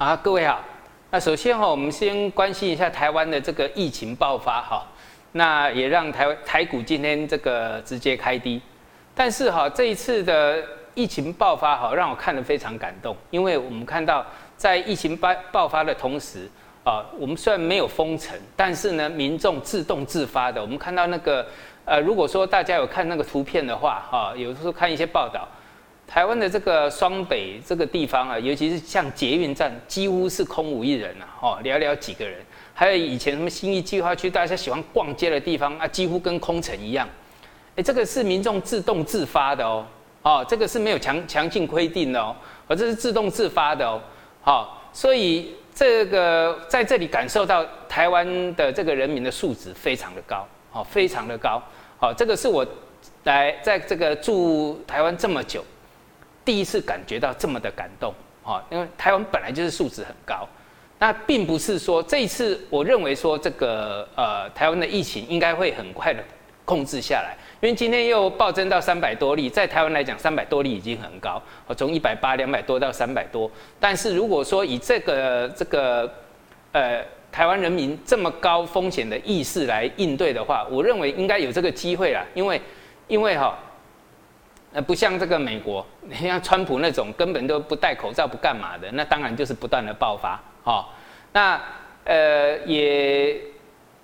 啊，各位好。那首先哈，我们先关心一下台湾的这个疫情爆发哈。那也让台台股今天这个直接开低。但是哈，这一次的疫情爆发哈，让我看得非常感动，因为我们看到在疫情爆爆发的同时啊，我们虽然没有封城，但是呢，民众自动自发的，我们看到那个呃，如果说大家有看那个图片的话哈，有时候看一些报道。台湾的这个双北这个地方啊，尤其是像捷运站，几乎是空无一人啊，哦，寥寥几个人。还有以前什么新义计划区，大家喜欢逛街的地方啊，几乎跟空城一样。哎，这个是民众自动自发的哦，哦，这个是没有强强行规定的哦，哦，这是自动自发的哦，好，所以这个在这里感受到台湾的这个人民的素质非常的高，哦，非常的高，好，这个是我来在这个住台湾这么久。第一次感觉到这么的感动，啊，因为台湾本来就是素质很高，那并不是说这一次我认为说这个呃台湾的疫情应该会很快的控制下来，因为今天又暴增到三百多例，在台湾来讲三百多例已经很高，从一百八两百多到三百多，但是如果说以这个这个呃台湾人民这么高风险的意识来应对的话，我认为应该有这个机会啦，因为因为哈。呃，不像这个美国，你 像川普那种根本都不戴口罩不干嘛的，那当然就是不断的爆发，哈。那呃也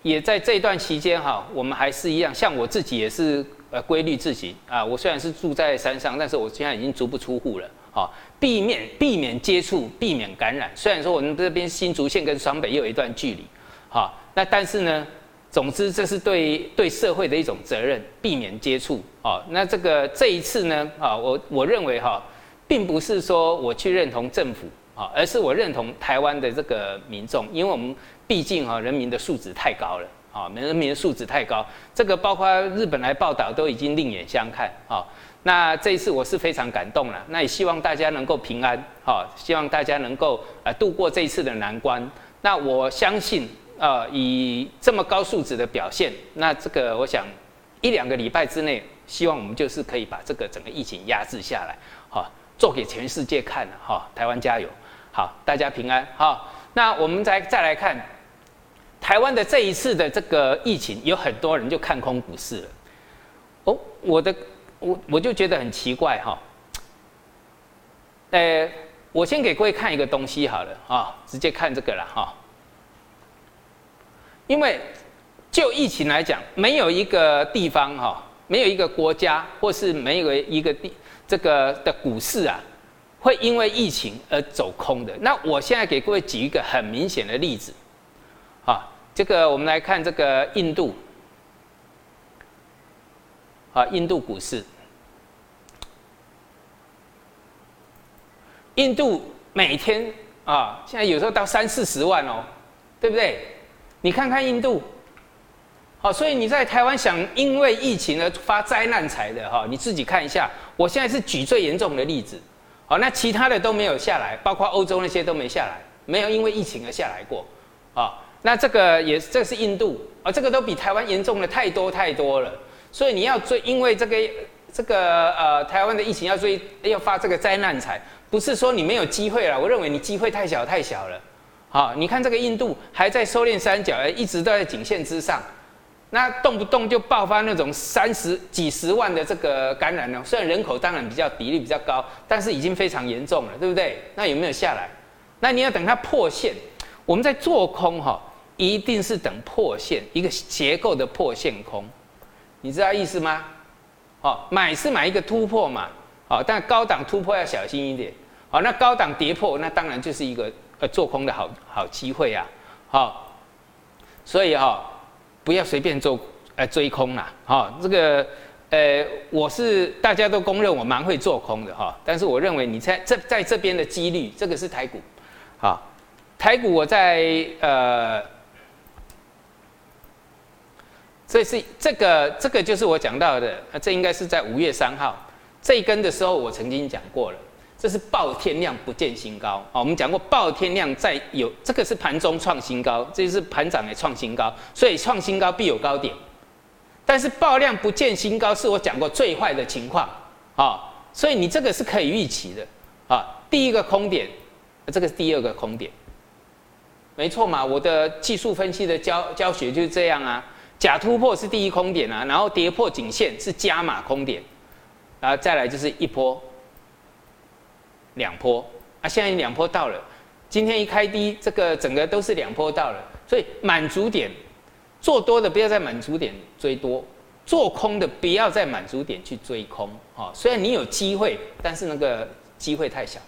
也在这段期间哈，我们还是一样，像我自己也是呃规律自己啊。我虽然是住在山上，但是我现在已经足不出户了，哈，避免避免接触，避免感染。虽然说我们这边新竹县跟双北又有一段距离，哈，那但是呢。总之，这是对对社会的一种责任，避免接触啊。那这个这一次呢啊，我我认为哈，并不是说我去认同政府啊，而是我认同台湾的这个民众，因为我们毕竟哈人民的素质太高了啊，人民的素质太高。这个包括日本来报道都已经另眼相看啊。那这一次我是非常感动了，那也希望大家能够平安啊，希望大家能够呃度过这一次的难关。那我相信。呃，以这么高素质的表现，那这个我想一两个礼拜之内，希望我们就是可以把这个整个疫情压制下来，好，做给全世界看了，哈，台湾加油，好，大家平安，好，那我们再再来看台湾的这一次的这个疫情，有很多人就看空股市了，哦，我的我我就觉得很奇怪哈，呃，我先给各位看一个东西好了，啊，直接看这个了，哈。因为就疫情来讲，没有一个地方哈，没有一个国家，或是没有一个地这个的股市啊，会因为疫情而走空的。那我现在给各位举一个很明显的例子，啊，这个我们来看这个印度，啊，印度股市，印度每天啊，现在有时候到三四十万哦，对不对？你看看印度，好，所以你在台湾想因为疫情而发灾难财的哈，你自己看一下。我现在是举最严重的例子，好，那其他的都没有下来，包括欧洲那些都没下来，没有因为疫情而下来过，啊，那这个也这是印度啊，这个都比台湾严重的太多太多了。所以你要追，因为这个这个呃台湾的疫情要追要发这个灾难财，不是说你没有机会了，我认为你机会太小太小了。好，你看这个印度还在收敛三角，一直都在颈线之上，那动不动就爆发那种三十几十万的这个感染呢？虽然人口当然比较比例比较高，但是已经非常严重了，对不对？那有没有下来？那你要等它破线。我们在做空哈，一定是等破线，一个结构的破线空，你知道意思吗？好，买是买一个突破嘛，好，但高档突破要小心一点。好，那高档跌破，那当然就是一个。呃，做空的好好机会啊，好，所以哈，不要随便做呃追空啦，哈，这个呃，我是大家都公认我蛮会做空的哈，但是我认为你在这在这边的几率，这个是台股，好，台股我在呃，这是这个这个就是我讲到的，这应该是在五月三号这一根的时候，我曾经讲过了。这是爆天量不见新高啊！我们讲过爆天量在有这个是盘中创新高，这是盘涨的创新高，所以创新高必有高点。但是爆量不见新高是我讲过最坏的情况啊！所以你这个是可以预期的啊！第一个空点这个是第二个空点，没错嘛，我的技术分析的教教学就是这样啊。假突破是第一空点啊，然后跌破颈线是加码空点，然后再来就是一波、两波啊，现在两波到了，今天一开低，这个整个都是两波到了，所以满足点做多的不要在满足点追多，做空的不要在满足点去追空啊。虽然你有机会，但是那个机会太小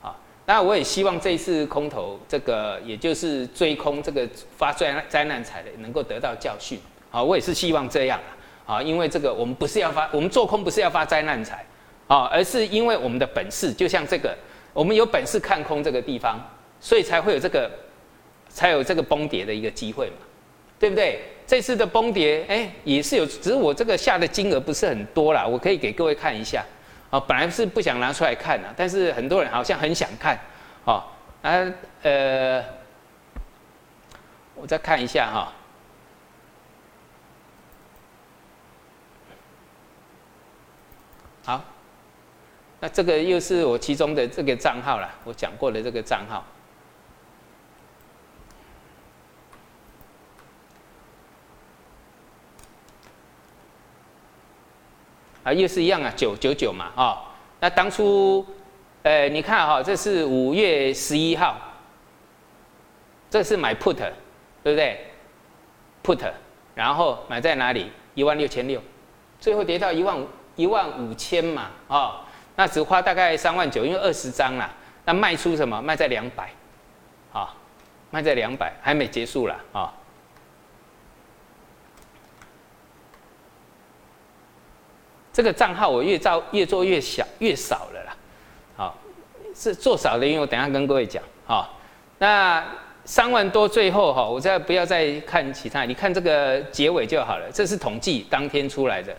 啊。那我也希望这一次空头这个，也就是追空这个发灾难灾难财的，能够得到教训。啊，我也是希望这样啊，啊，因为这个我们不是要发，我们做空不是要发灾难财，啊，而是因为我们的本事，就像这个，我们有本事看空这个地方，所以才会有这个，才有这个崩跌的一个机会嘛，对不对？这次的崩跌，哎，也是有，只是我这个下的金额不是很多啦，我可以给各位看一下。啊，本来是不想拿出来看的，但是很多人好像很想看，哦，啊，呃，我再看一下哈，那这个又是我其中的这个账号了，我讲过的这个账号。啊，又是一样啊，九九九嘛，啊，那当初，呃，你看哈，这是五月十一号，这是买 put，对不对？put，然后买在哪里？一万六千六，最后跌到一万一万五千嘛，啊，那只花大概三万九，因为二十张啦，那卖出什么？卖在两百，啊，卖在两百，还没结束了，啊。这个账号我越造越做越小越少了啦，好，是做少的，因为我等下跟各位讲，好，那三万多最后哈，我再不要再看其他，你看这个结尾就好了，这是统计当天出来的，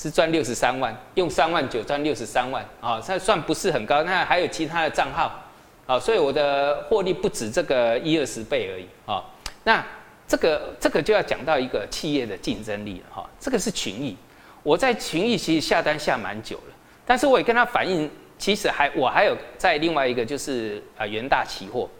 是赚六十三万，用三万九赚六十三万，啊，这算不是很高，那还有其他的账号，啊，所以我的获利不止这个一二十倍而已，啊，那这个这个就要讲到一个企业的竞争力了，哈，这个是群益。我在群益其实下单下蛮久了，但是我也跟他反映，其实还我还有在另外一个就是啊元大期货。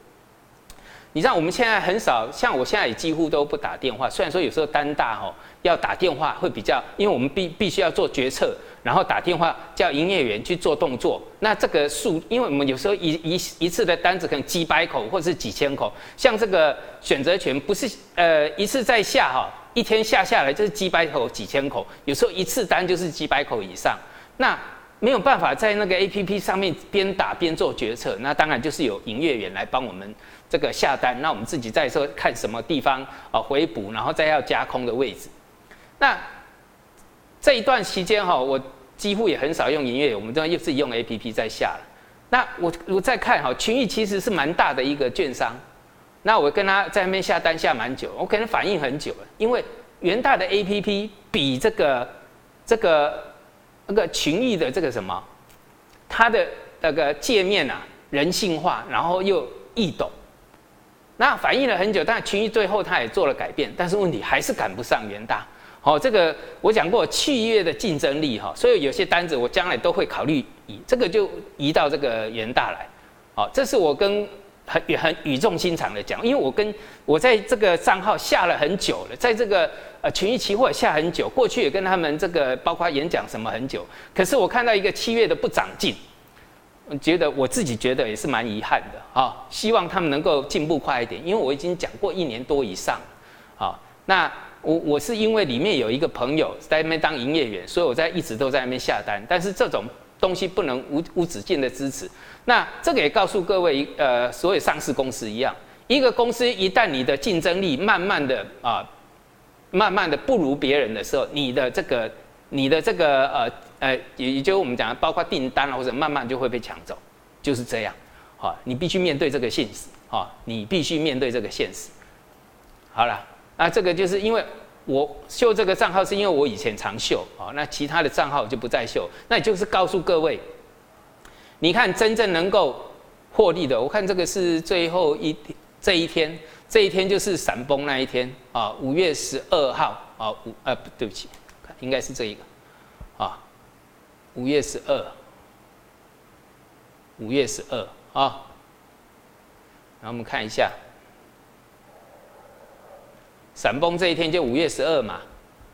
你知道我们现在很少，像我现在也几乎都不打电话，虽然说有时候单大哈要打电话会比较，因为我们必必须要做决策，然后打电话叫营业员去做动作。那这个数，因为我们有时候一一一次的单子可能几百口或者是几千口，像这个选择权不是呃一次在下哈。一天下下来就是几百口、几千口，有时候一次单就是几百口以上。那没有办法在那个 A P P 上面边打边做决策，那当然就是有营业员来帮我们这个下单。那我们自己再说看什么地方啊回补，然后再要加空的位置。那这一段期间哈，我几乎也很少用营业，我们都又自己用 A P P 在下了。那我我再看哈，群益其实是蛮大的一个券商。那我跟他在那边下单下蛮久，我可能反应很久了，因为元大的 A P P 比这个这个那个群益的这个什么，它的那个界面啊人性化，然后又易懂，那反应了很久，但群益最后他也做了改变，但是问题还是赶不上元大。好，这个我讲过企业的竞争力哈，所以有些单子我将来都会考虑移，这个就移到这个元大来。好，这是我跟。很也很语重心长的讲，因为我跟我在这个账号下了很久了，在这个呃群益期货下很久，过去也跟他们这个包括演讲什么很久，可是我看到一个七月的不长进，觉得我自己觉得也是蛮遗憾的啊，希望他们能够进步快一点，因为我已经讲过一年多以上，啊，那我我是因为里面有一个朋友在那边当营业员，所以我在一直都在那边下单，但是这种东西不能无无止境的支持。那这个也告诉各位，呃，所有上市公司一样，一个公司一旦你的竞争力慢慢的啊，慢慢的不如别人的时候，你的这个，你的这个呃呃，也也就我们讲，包括订单啊或者慢慢就会被抢走，就是这样，好，你必须面对这个现实，好，你必须面对这个现实。好了，那这个就是因为我秀这个账号是因为我以前常秀，啊，那其他的账号就不再秀，那也就是告诉各位。你看，真正能够获利的，我看这个是最后一这一天，这一天就是闪崩那一天啊，五月十二号啊，五呃对不起，应该是这一个，五月十二，五月十二啊，然后我们看一下，闪崩这一天就五月十二嘛，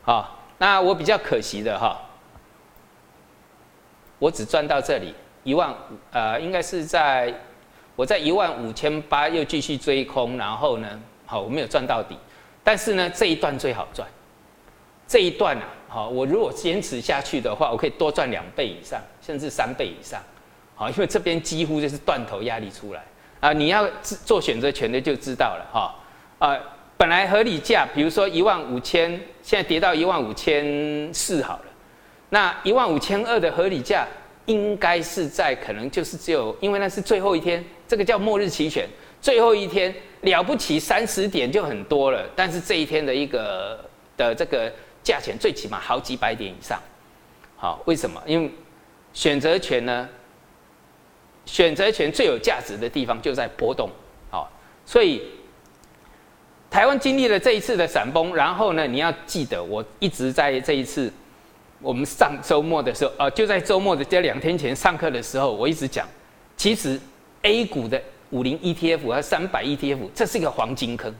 好，那我比较可惜的哈，我只赚到这里一万五，呃，应该是在我在一万五千八又继续追空，然后呢，好，我没有赚到底，但是呢，这一段最好赚，这一段啊，好，我如果坚持下去的话，我可以多赚两倍以上，甚至三倍以上，好，因为这边几乎就是断头压力出来。啊，你要做选择权的就知道了哈。啊，本来合理价，比如说一万五千，现在跌到一万五千四好了。那一万五千二的合理价，应该是在可能就是只有，因为那是最后一天，这个叫末日期权，最后一天了不起三十点就很多了。但是这一天的一个的这个价钱，最起码好几百点以上。好，为什么？因为选择权呢？选择权最有价值的地方就在波动，好，所以台湾经历了这一次的闪崩，然后呢，你要记得，我一直在这一次我们上周末的时候，呃，就在周末的这两天前上课的时候，我一直讲，其实 A 股的五零 ETF 和三百 ETF 这是一个黄金坑，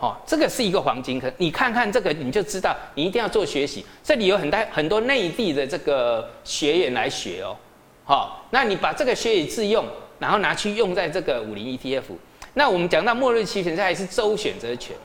好，这个是一个黄金坑，你看看这个你就知道，你一定要做学习，这里有很大很多内地的这个学员来学哦。好，那你把这个学以致用，然后拿去用在这个五零 ETF。那我们讲到末日期权，这还是周选择权。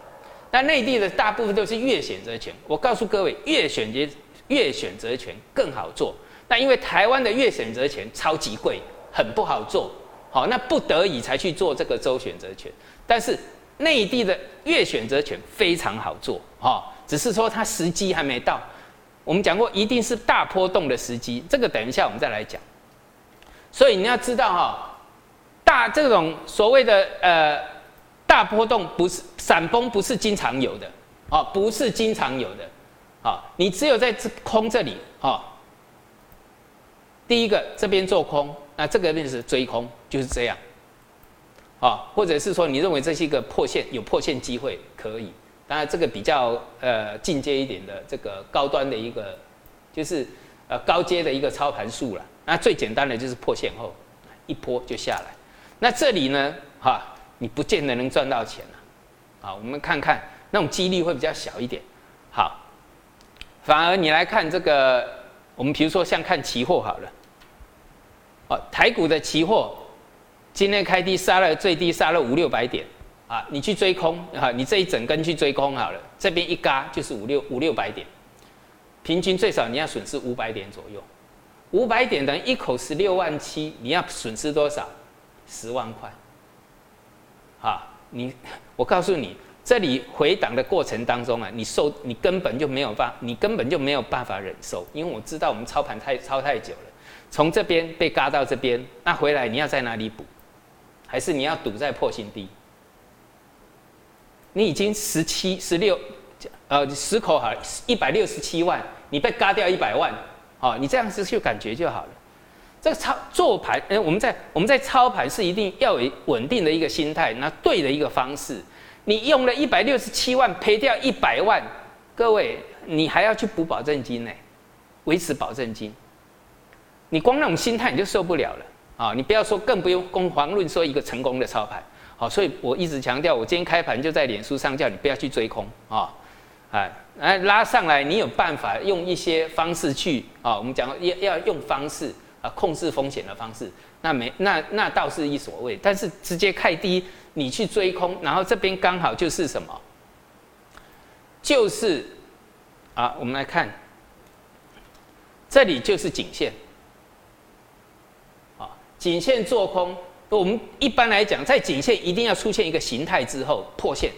那内地的大部分都是月选择权。我告诉各位，月选择月选择权更好做。那因为台湾的月选择权超级贵，很不好做。好，那不得已才去做这个周选择权。但是内地的月选择权非常好做，哈，只是说它时机还没到。我们讲过，一定是大波动的时机。这个等一下我们再来讲。所以你要知道哈，大这种所谓的呃大波动不是闪崩，不是经常有的，啊，不是经常有的，啊，你只有在这空这里啊，第一个这边做空，那这个便是追空，就是这样，啊，或者是说你认为这是一个破线，有破线机会可以，当然这个比较呃进阶一点的这个高端的一个，就是呃高阶的一个操盘术了。那最简单的就是破线后，一波就下来。那这里呢，哈，你不见得能赚到钱了。好，我们看看那种几率会比较小一点。好，反而你来看这个，我们比如说像看期货好了。哦，台股的期货今天开低杀了最低杀了五六百点啊，你去追空啊，你这一整根去追空好了，这边一嘎就是五六五六百点，平均最少你要损失五百点左右。五百点等于一口十六万七，你要损失多少？十万块。啊，你，我告诉你，这里回档的过程当中啊，你受你根本就没有办，你根本就没有办法忍受，因为我知道我们操盘太操太久了，从这边被嘎到这边，那回来你要在哪里补？还是你要赌在破新低？你已经十七、十六，呃，十口好，一百六十七万，你被嘎掉一百万。哦，你这样子去感觉就好了。这个操做盘，哎，我们在我们在操盘是一定要有稳定的一个心态，那对的一个方式。你用了一百六十七万赔掉一百万，各位，你还要去补保证金呢，维持保证金。你光那种心态你就受不了了啊！你不要说，更不用攻遑论说一个成功的操盘。好，所以我一直强调，我今天开盘就在脸书上叫你不要去追空啊。哎，来拉上来，你有办法用一些方式去啊？我们讲要要用方式啊，控制风险的方式，那没那那倒是一所谓。但是直接开低，你去追空，然后这边刚好就是什么？就是啊，我们来看，这里就是颈线，颈线做空。我们一般来讲，在颈线一定要出现一个形态之后破线，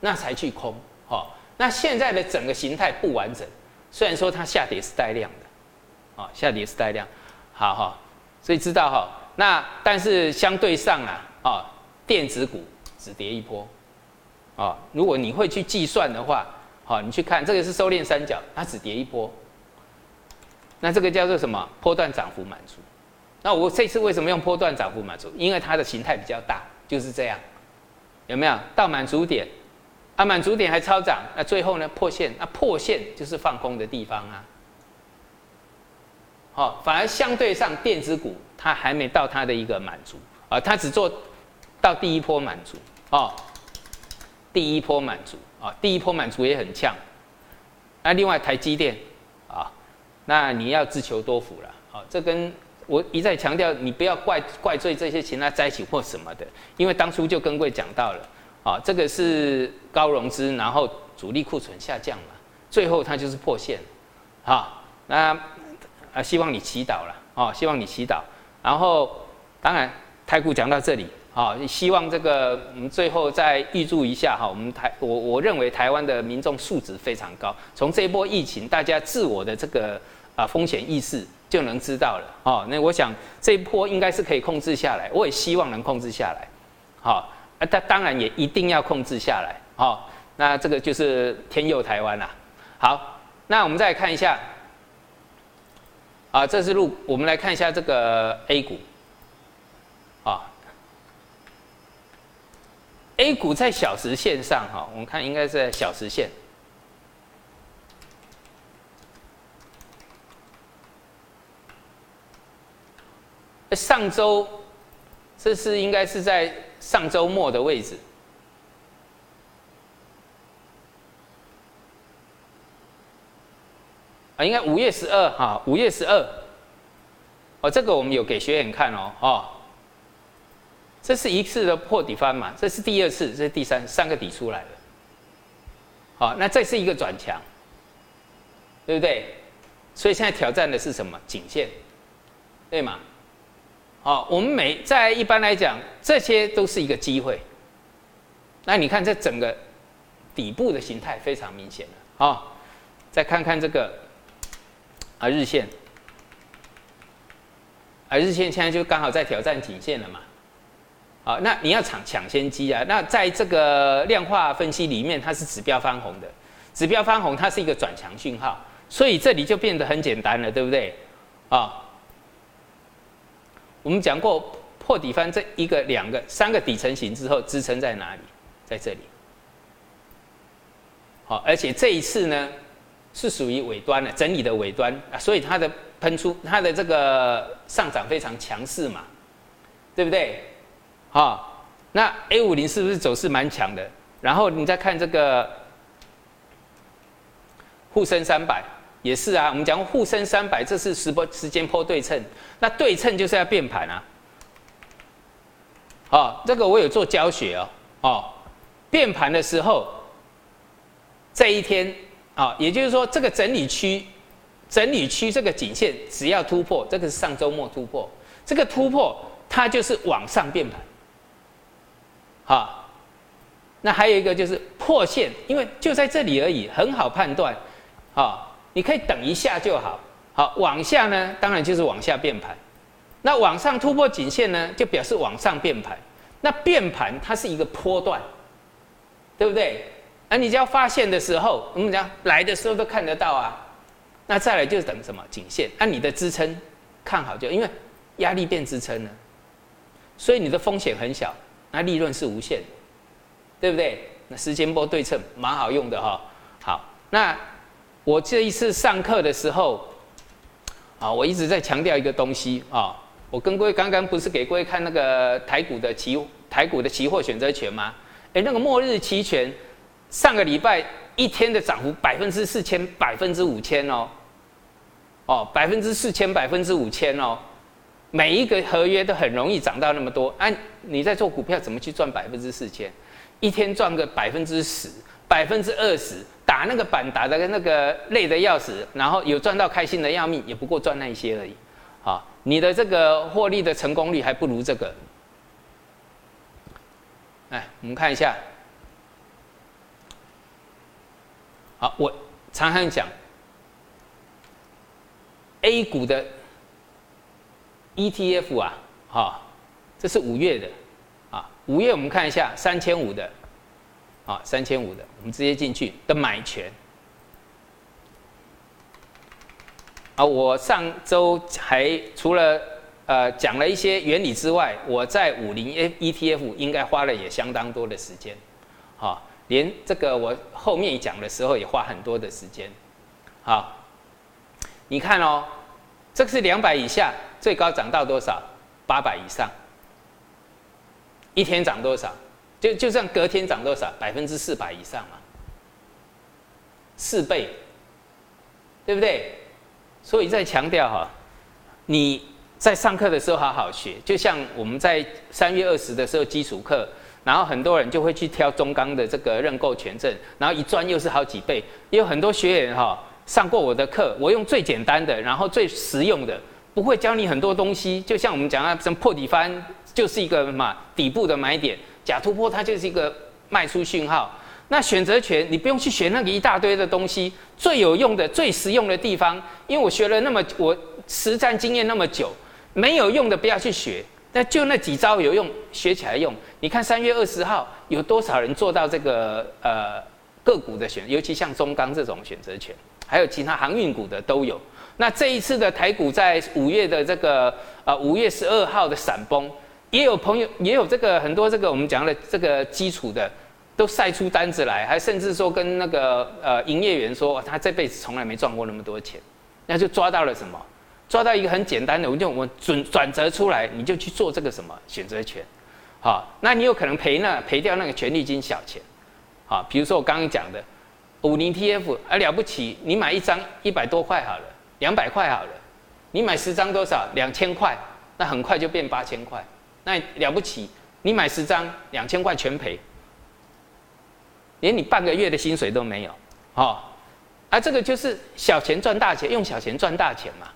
那才去空，好。那现在的整个形态不完整，虽然说它下跌是带量的，啊，下跌是带量，好哈，所以知道哈，那但是相对上啊，啊，电子股只跌一波，啊，如果你会去计算的话，好，你去看这个是收敛三角，它只跌一波，那这个叫做什么？波段涨幅满足。那我这次为什么用波段涨幅满足？因为它的形态比较大，就是这样，有没有到满足点？啊，满足点还超涨，那最后呢破线，那破线就是放空的地方啊。好，反而相对上电子股它还没到它的一个满足啊，它只做到第一波满足哦，第一波满足啊，第一波满足也很呛。那另外台积电啊，那你要自求多福了啊，这跟我一再强调，你不要怪怪罪这些其他灾情或什么的，因为当初就跟贵讲到了啊，这个是高融资，然后主力库存下降嘛，最后它就是破线，啊，那啊希望你祈祷了哦，希望你祈祷，然后当然太股讲到这里啊，希望这个我们最后再预祝一下哈，我们台我我认为台湾的民众素质非常高，从这一波疫情，大家自我的这个啊风险意识。就能知道了哦。那我想这一波应该是可以控制下来，我也希望能控制下来。好，啊，它当然也一定要控制下来。好，那这个就是天佑台湾啦。好，那我们再看一下，啊，这是路，我们来看一下这个 A 股。啊，A 股在小时线上哈，我们看应该是在小时线。上周，这是应该是在上周末的位置啊，应该五月十二哈，五月十二，哦，这个我们有给学员看哦，哦，这是一次的破底翻嘛，这是第二次，这是第三三个底出来了，好，那这是一个转强，对不对？所以现在挑战的是什么？颈线，对吗？好，我们每在一般来讲，这些都是一个机会。那你看这整个底部的形态非常明显了啊！再看看这个啊日线，啊日线现在就刚好在挑战颈线了嘛。好，那你要抢抢先机啊！那在这个量化分析里面，它是指标翻红的，指标翻红它是一个转强讯号，所以这里就变得很简单了，对不对？啊。我们讲过破底翻这一个、两个、三个底成型之后，支撑在哪里？在这里。好，而且这一次呢，是属于尾端的整理的尾端啊，所以它的喷出、它的这个上涨非常强势嘛，对不对？好，那 A 五零是不是走势蛮强的？然后你再看这个沪深三百。也是啊，我们讲沪深三百，这是时波时间波对称，那对称就是要变盘啊。哦，这个我有做教学哦，哦，变盘的时候，这一天啊，也就是说这个整理区，整理区这个颈线只要突破，这个是上周末突破，这个突破它就是往上变盘。好，那还有一个就是破线，因为就在这里而已，很好判断，啊。你可以等一下就好，好往下呢，当然就是往下变盘，那往上突破颈线呢，就表示往上变盘。那变盘它是一个波段，对不对？而你只要发现的时候，我们讲来的时候都看得到啊。那再来就是等什么颈线？按你的支撑看好就，因为压力变支撑了，所以你的风险很小，那利润是无限，对不对？那时间波对称蛮好用的哈。好，那。我这一次上课的时候，啊，我一直在强调一个东西啊。我跟各位刚刚不是给各位看那个台股的期台股的期货选择权吗？哎，那个末日期权，上个礼拜一天的涨幅百分之四千，百分之五千哦，哦，百分之四千，百分之五千哦，每一个合约都很容易涨到那么多。哎，你在做股票怎么去赚百分之四千？一天赚个百分之十，百分之二十。打那个板打的那个累的要死，然后有赚到开心的要命，也不过赚那一些而已。好，你的这个获利的成功率还不如这个。哎，我们看一下。好，我常常讲，A 股的 ETF 啊，哈，这是五月的，啊，五月我们看一下三千五的。啊，三千五的，我们直接进去的买权。啊，我上周还除了呃讲了一些原理之外，我在五零 E T F 应该花了也相当多的时间，好，连这个我后面讲的时候也花很多的时间。好，你看哦，这个是两百以下，最高涨到多少？八百以上。一天涨多少？就就算隔天涨多少？百分之四百以上嘛，四倍，对不对？所以再强调哈，你在上课的时候好好学，就像我们在三月二十的时候基础课，然后很多人就会去挑中钢的这个认购权证，然后一赚又是好几倍。也有很多学员哈上过我的课，我用最简单的，然后最实用的，不会教你很多东西。就像我们讲啊，什么破底翻就是一个嘛底部的买点，假突破它就是一个卖出讯号。那选择权，你不用去学那个一大堆的东西，最有用的、最实用的地方，因为我学了那么我实战经验那么久，没有用的不要去学，那就那几招有用，学起来用。你看三月二十号有多少人做到这个呃个股的选，尤其像中钢这种选择权，还有其他航运股的都有。那这一次的台股在五月的这个呃五月十二号的闪崩，也有朋友也有这个很多这个我们讲的这个基础的。都晒出单子来，还甚至说跟那个呃营业员说，他这辈子从来没赚过那么多钱，那就抓到了什么？抓到一个很简单的，我就我转转折出来，你就去做这个什么选择权，好，那你有可能赔那赔掉那个权利金小钱，好，比如说我刚刚讲的五零 TF 啊了不起，你买一张一百多块好了，两百块好了，你买十张多少？两千块，那很快就变八千块，那了不起，你买十张两千块全赔。连你半个月的薪水都没有，哦，啊，这个就是小钱赚大钱，用小钱赚大钱嘛。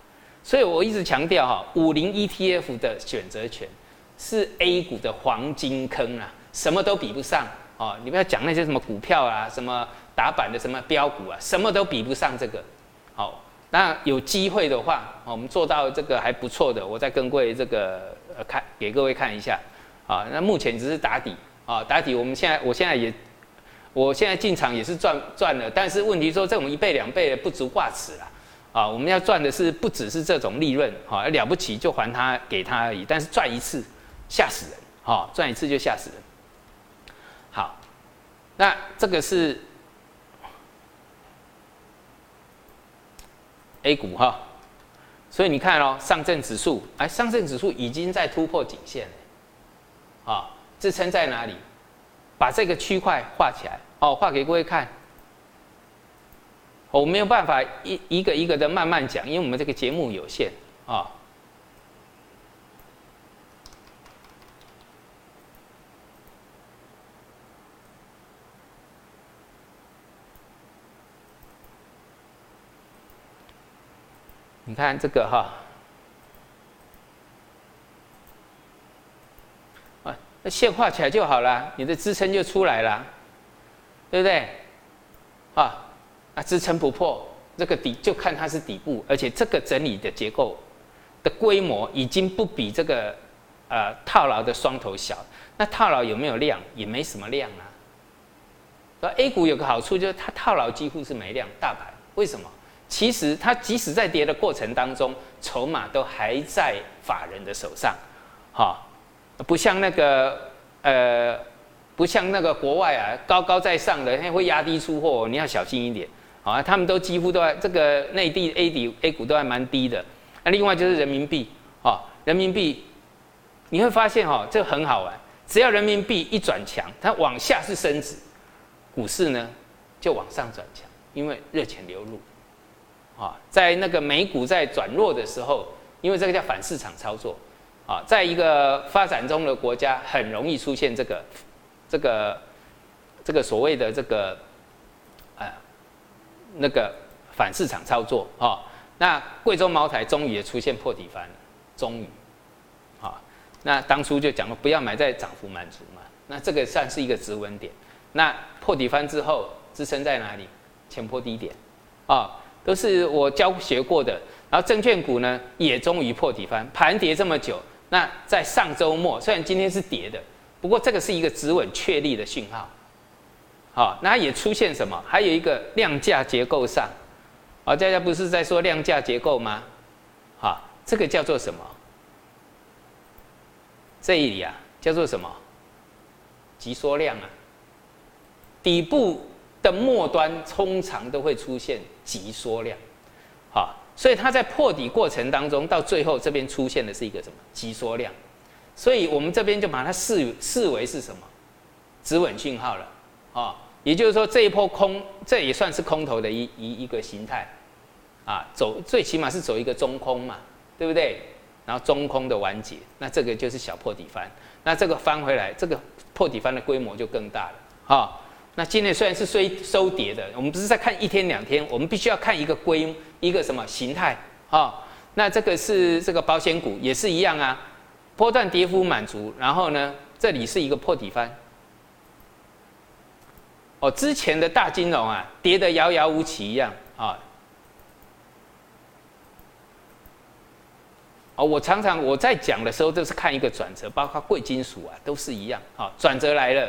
所以我一直强调哈，五零 ETF 的选择权是 A 股的黄金坑啊，什么都比不上哦。你不要讲那些什么股票啊，什么打板的什么标股啊，什么都比不上这个。好，那有机会的话，我们做到这个还不错的，我再跟各位这个呃看给各位看一下啊。那目前只是打底啊，打底。我们现在我现在也。我现在进场也是赚赚了，但是问题说这种一倍两倍的不足挂齿了，啊，我们要赚的是不只是这种利润，哈，了不起就还他给他而已，但是赚一次吓死人，哈，赚一次就吓死人。好，那这个是 A 股哈，所以你看哦，上证指数，哎，上证指数已经在突破颈线了，啊，支撑在哪里？把这个区块画起来。哦，画给各位看。我没有办法一一个一个的慢慢讲，因为我们这个节目有限啊。你看这个哈，啊，那线画起来就好了，你的支撑就出来了。对不对？啊，啊，支撑不破，这个底就看它是底部，而且这个整理的结构的规模已经不比这个呃套牢的双头小。那套牢有没有量？也没什么量啊。而 A 股有个好处就是它套牢几乎是没量，大盘为什么？其实它即使在跌的过程当中，筹码都还在法人的手上，哈，不像那个呃。不像那个国外啊，高高在上的，会压低出货，你要小心一点。啊，他们都几乎都在这个内地 A 底 A 股都还蛮低的。那另外就是人民币，啊，人民币你会发现哈，这很好玩。只要人民币一转强，它往下是升值，股市呢就往上转强，因为热钱流入。啊，在那个美股在转弱的时候，因为这个叫反市场操作。啊，在一个发展中的国家，很容易出现这个。这个这个所谓的这个呃那个反市场操作啊，那贵州茅台终于也出现破底翻了，终于啊，那当初就讲了不要买在涨幅满足嘛，那这个算是一个止稳点。那破底翻之后支撑在哪里？前破低点啊，都是我教学过的。然后证券股呢也终于破底翻，盘跌这么久，那在上周末虽然今天是跌的。不过这个是一个止稳确立的讯号，好，那也出现什么？还有一个量价结构上，啊，大家不是在说量价结构吗？好，这个叫做什么？这里啊，叫做什么？急缩量啊，底部的末端通常都会出现急缩量，好，所以它在破底过程当中，到最后这边出现的是一个什么？急缩量。所以我们这边就把它视视为是什么止稳讯号了，啊，也就是说这一波空，这也算是空头的一一一个形态，啊，走最起码是走一个中空嘛，对不对？然后中空的完结，那这个就是小破底翻，那这个翻回来，这个破底翻的规模就更大了，哈。那今天虽然是收收跌的，我们不是在看一天两天，我们必须要看一个规一个什么形态啊？那这个是这个保险股也是一样啊，波段跌幅满足，然后呢，这里是一个破底翻。哦，之前的大金融啊，跌得遥遥无期一样啊。哦，我常常我在讲的时候都是看一个转折，包括贵金属啊，都是一样啊，转折来了。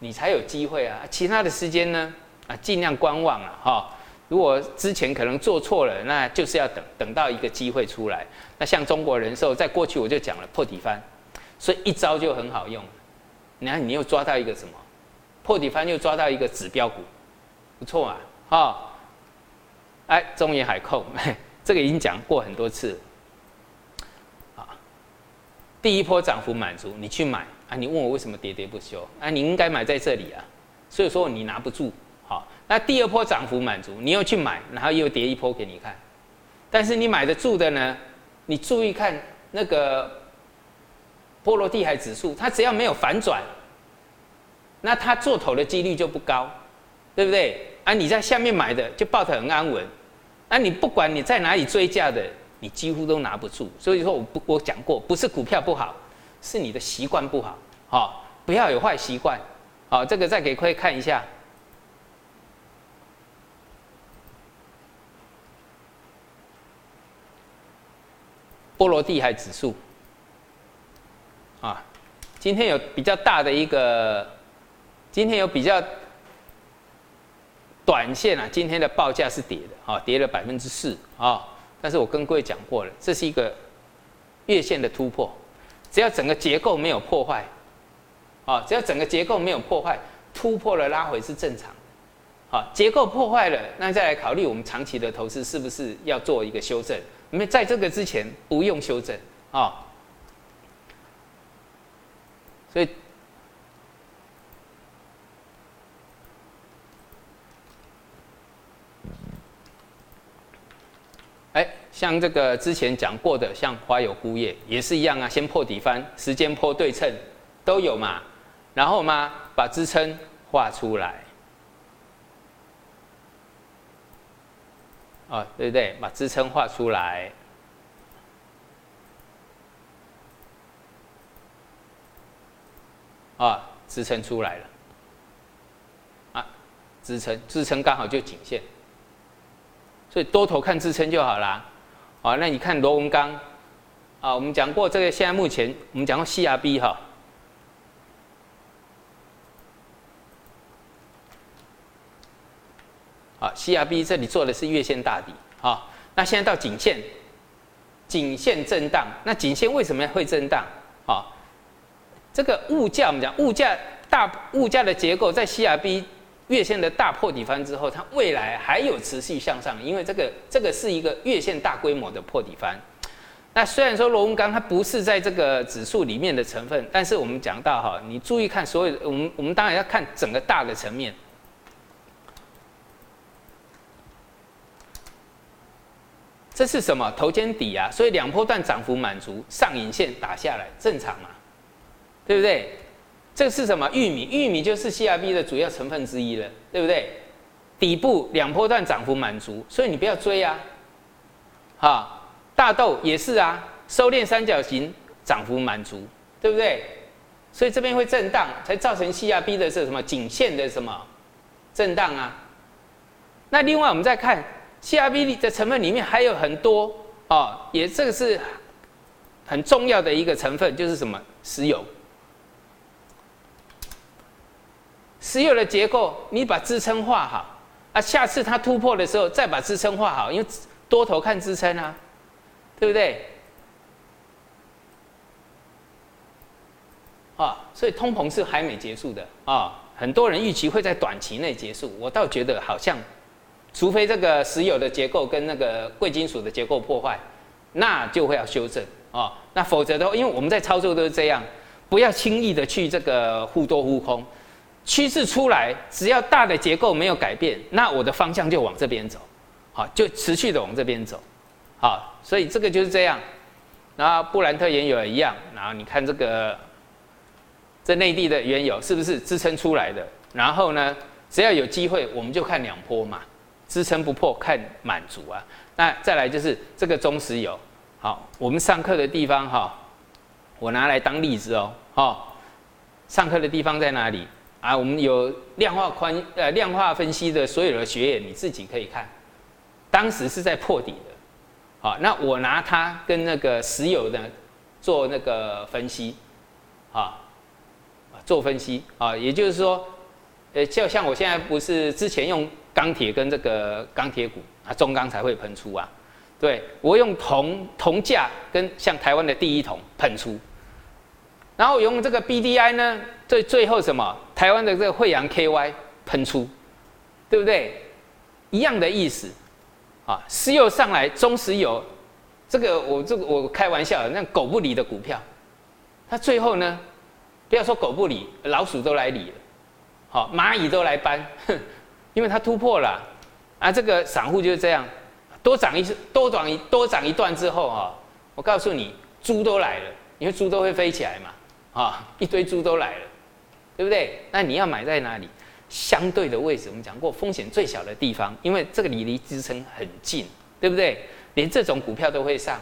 你才有机会啊！其他的时间呢？啊，尽量观望啊！哈，如果之前可能做错了，那就是要等等到一个机会出来。那像中国人寿，在过去我就讲了破底翻，所以一招就很好用。你看，你又抓到一个什么？破底翻又抓到一个指标股，不错啊！哈，哎，中远海控，这个已经讲过很多次。啊，第一波涨幅满足，你去买。啊，你问我为什么喋喋不休？啊，你应该买在这里啊，所以说你拿不住，好，那第二波涨幅满足，你又去买，然后又跌一波给你看，但是你买得住的呢？你注意看那个波罗的海指数，它只要没有反转，那它做头的几率就不高，对不对？啊，你在下面买的就抱得很安稳，啊，你不管你在哪里追价的，你几乎都拿不住。所以说我不我讲过，不是股票不好。是你的习惯不好，好，不要有坏习惯，好，这个再给各位看一下，波罗的海指数，啊，今天有比较大的一个，今天有比较短线啊，今天的报价是跌的，啊，跌了百分之四，啊，但是我跟各位讲过了，这是一个月线的突破。只要整个结构没有破坏，啊，只要整个结构没有破坏，突破了拉回是正常。好，结构破坏了，那再来考虑我们长期的投资是不是要做一个修正？因为在这个之前不用修正啊。所以，哎。像这个之前讲过的，像花有枯叶也是一样啊，先破底翻，时间破对称都有嘛，然后嘛把支撑画出来，啊，对不对？把支撑画出来，啊，支撑出来了，啊，支撑支撑刚好就颈线，所以多头看支撑就好啦。啊，那你看螺纹钢，啊，我们讲过这个，现在目前我们讲过 CRB 哈，啊，CRB 这里做的是月线大底，啊，那现在到颈线，颈线震荡，那颈线为什么会震荡？啊，这个物价我们讲物价大物价的结构在 CRB。月线的大破底翻之后，它未来还有持续向上，因为这个这个是一个月线大规模的破底翻。那虽然说螺纹钢它不是在这个指数里面的成分，但是我们讲到哈，你注意看所有，我们我们当然要看整个大的层面。这是什么头肩底啊？所以两波段涨幅满足，上影线打下来正常嘛，对不对？这是什么？玉米，玉米就是 CRB 的主要成分之一了，对不对？底部两波段涨幅满足，所以你不要追啊。哈，大豆也是啊，收敛三角形涨幅满足，对不对？所以这边会震荡，才造成 CRB 的是什么颈线的什么震荡啊？那另外我们再看 CRB 的成分里面还有很多啊，也这个是很重要的一个成分，就是什么石油。石油的结构，你把支撑画好啊，下次它突破的时候再把支撑画好，因为多头看支撑啊，对不对？啊，所以通膨是还没结束的啊，很多人预期会在短期内结束，我倒觉得好像，除非这个石油的结构跟那个贵金属的结构破坏，那就会要修正哦。那否则的话，因为我们在操作都是这样，不要轻易的去这个互多互空。趋势出来，只要大的结构没有改变，那我的方向就往这边走，好，就持续的往这边走，好，所以这个就是这样。然后布兰特原油也一样，然后你看这个，这内地的原油是不是支撑出来的？然后呢，只要有机会，我们就看两波嘛，支撑不破看满足啊。那再来就是这个中石油，好，我们上课的地方哈，我拿来当例子哦，好，上课的地方在哪里？啊，我们有量化宽呃量化分析的所有的学员，你自己可以看，当时是在破底的，好，那我拿它跟那个石油的做那个分析，啊，做分析。啊，也就是说，呃，就像我现在不是之前用钢铁跟这个钢铁股啊，中钢才会喷出啊，对我用铜铜价跟像台湾的第一铜喷出。然后用这个 BDI 呢，最最后什么？台湾的这个惠阳 KY 喷出，对不对？一样的意思，啊，石油上来，中石油，这个我这个我开玩笑，那狗不理的股票，它最后呢，不要说狗不理，老鼠都来理了，好，蚂蚁都来搬，因为它突破了，啊，这个散户就是这样，多涨一次，多涨一多涨一段之后啊，我告诉你，猪都来了，因为猪都会飞起来嘛。啊，一堆猪都来了，对不对？那你要买在哪里？相对的位置，我们讲过风险最小的地方，因为这个离离支撑很近，对不对？连这种股票都会上。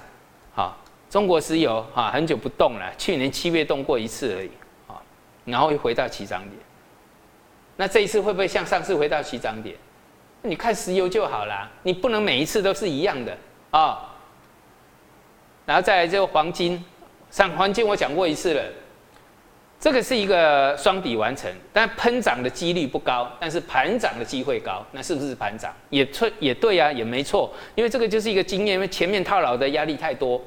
好，中国石油啊，很久不动了，去年七月动过一次而已，啊，然后又回到起涨点。那这一次会不会像上次回到起涨点？你看石油就好了，你不能每一次都是一样的啊。然后再来就黄金，上黄金我讲过一次了。这个是一个双底完成，但喷涨的几率不高，但是盘涨的机会高。那是不是盘涨？也错，也对啊，也没错。因为这个就是一个经验，因为前面套牢的压力太多，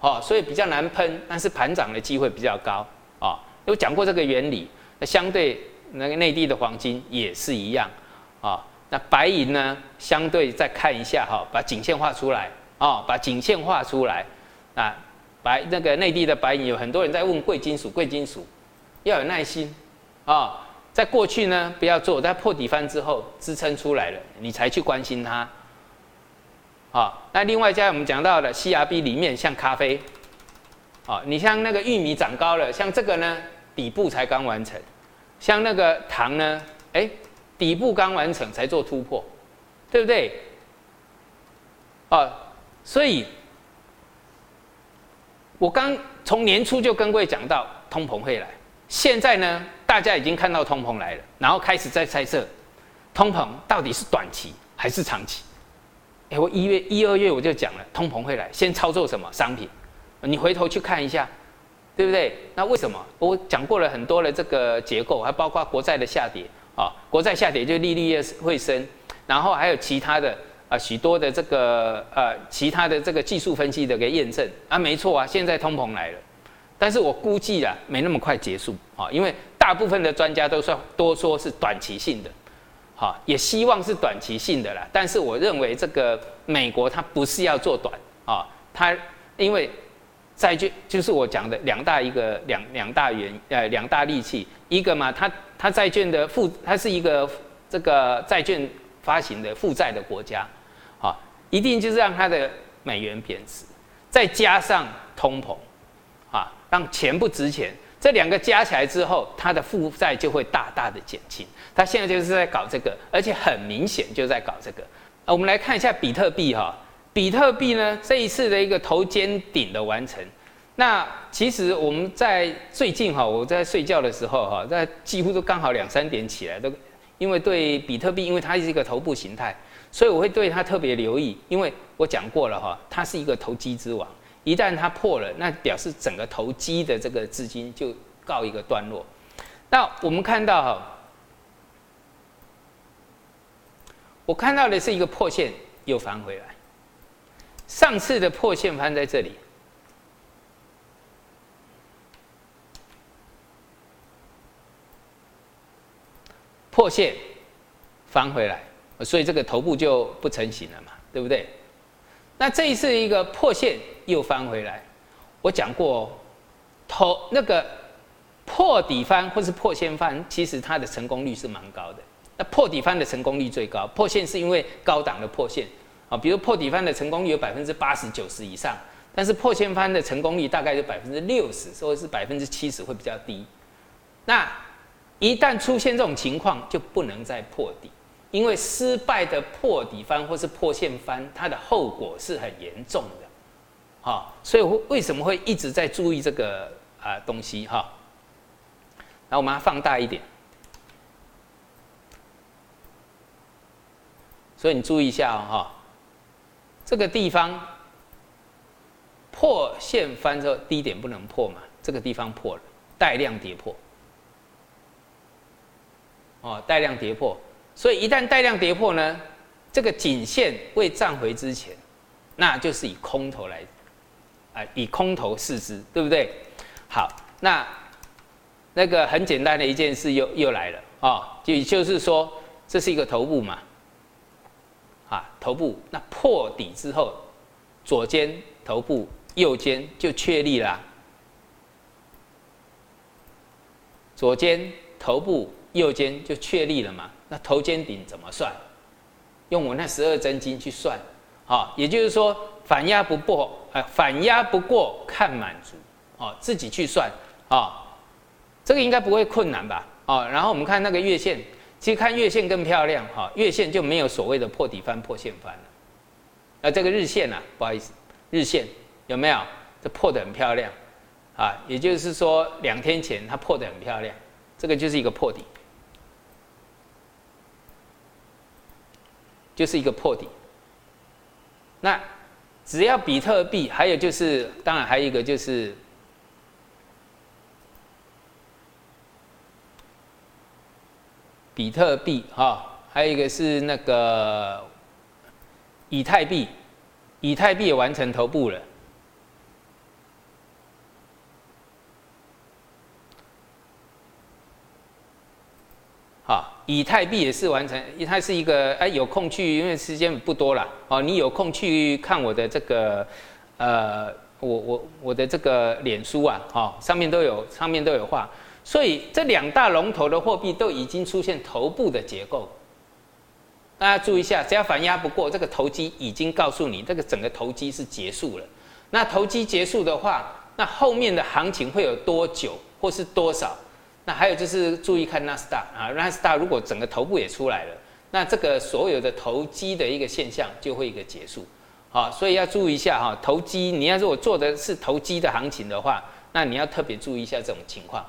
哦，所以比较难喷，但是盘涨的机会比较高啊。有讲过这个原理。那相对那个内地的黄金也是一样啊。那白银呢？相对再看一下哈，把颈线画出来啊，把颈线画出来啊。白那个内地的白银有很多人在问贵金属，贵金属。要有耐心，啊，在过去呢，不要做，在破底翻之后支撑出来了，你才去关心它，啊，那另外在我们讲到的 CRB 里面像咖啡，啊，你像那个玉米长高了，像这个呢，底部才刚完成，像那个糖呢，哎，底部刚完成才做突破，对不对？啊，所以，我刚从年初就跟各位讲到通膨会来。现在呢，大家已经看到通膨来了，然后开始在猜测，通膨到底是短期还是长期？哎，我一月一二月我就讲了，通膨会来，先操作什么商品？你回头去看一下，对不对？那为什么？我讲过了很多的这个结构，还包括国债的下跌啊，国债下跌就利率会升，然后还有其他的啊许多的这个呃其他的这个技术分析的给验证啊，没错啊，现在通膨来了。但是我估计啊，没那么快结束啊，因为大部分的专家都说多说是短期性的，好，也希望是短期性的啦。但是我认为这个美国它不是要做短啊，它因为债券就是我讲的两大一个两两大原呃两大利器，一个嘛，它它债券的负它是一个这个债券发行的负债的国家，好，一定就是让它的美元贬值，再加上通膨。让钱不值钱，这两个加起来之后，它的负债就会大大的减轻。他现在就是在搞这个，而且很明显就在搞这个。啊，我们来看一下比特币哈，比特币呢这一次的一个头肩顶的完成。那其实我们在最近哈，我在睡觉的时候哈，在几乎都刚好两三点起来，都因为对比特币，因为它是一个头部形态，所以我会对它特别留意，因为我讲过了哈，它是一个投机之王。一旦它破了，那表示整个投机的这个资金就告一个段落。那我们看到哈，我看到的是一个破线又翻回来。上次的破线翻在这里，破线翻回来，所以这个头部就不成型了嘛，对不对？那这一次一个破线又翻回来，我讲过，头那个破底翻或是破线翻，其实它的成功率是蛮高的。那破底翻的成功率最高，破线是因为高档的破线啊，比如破底翻的成功率有百分之八十九十以上，但是破线翻的成功率大概是百分之六十，或者是百分之七十会比较低。那一旦出现这种情况，就不能再破底，因为失败的破底翻或是破线翻，它的后果是很严重的，好，所以为什么会一直在注意这个啊东西哈？然后我们放大一点，所以你注意一下哈，这个地方破线翻之后低点不能破嘛，这个地方破了，带量跌破。哦，带量跌破，所以一旦带量跌破呢，这个颈线未站回之前，那就是以空头来，啊，以空头试之，对不对？好，那那个很简单的一件事又又来了啊，就就是说这是一个头部嘛，啊，头部那破底之后，左肩头部右肩就确立了，左肩头部。右肩就确立了嘛？那头肩顶怎么算？用我那十二真经去算，好，也就是说反压不破，呃，反压不过看满足，哦，自己去算，啊，这个应该不会困难吧？哦，然后我们看那个月线，其实看月线更漂亮，哈，月线就没有所谓的破底翻、破线翻了。那这个日线啊，不好意思，日线有没有？这破的很漂亮，啊，也就是说两天前它破的很漂亮，这个就是一个破底。就是一个破底。那只要比特币，还有就是，当然还有一个就是比特币哈，还有一个是那个以太币，以太币也完成头部了。以太币也是完成，它是一个哎，有空去，因为时间不多了哦。你有空去看我的这个，呃，我我我的这个脸书啊，哦，上面都有上面都有画。所以这两大龙头的货币都已经出现头部的结构。大家注意一下，只要反压不过，这个投机已经告诉你，这个整个投机是结束了。那投机结束的话，那后面的行情会有多久，或是多少？那还有就是注意看纳斯达啊，纳斯达如果整个头部也出来了，那这个所有的投机的一个现象就会一个结束，好，所以要注意一下哈，投机你要如果做的是投机的行情的话，那你要特别注意一下这种情况。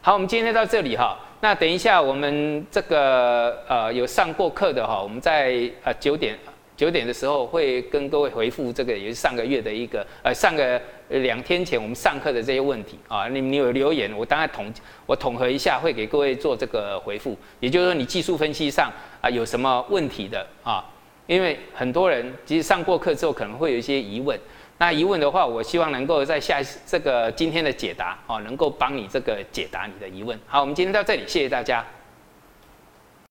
好，我们今天到这里哈，那等一下我们这个呃有上过课的哈，我们在呃九点。九点的时候会跟各位回复这个，也是上个月的一个，呃，上个两天前我们上课的这些问题啊，你你有留言，我当然统我统合一下，会给各位做这个回复。也就是说，你技术分析上啊有什么问题的啊？因为很多人其实上过课之后可能会有一些疑问，那疑问的话，我希望能够在下这个今天的解答啊，能够帮你这个解答你的疑问。好，我们今天到这里，谢谢大家。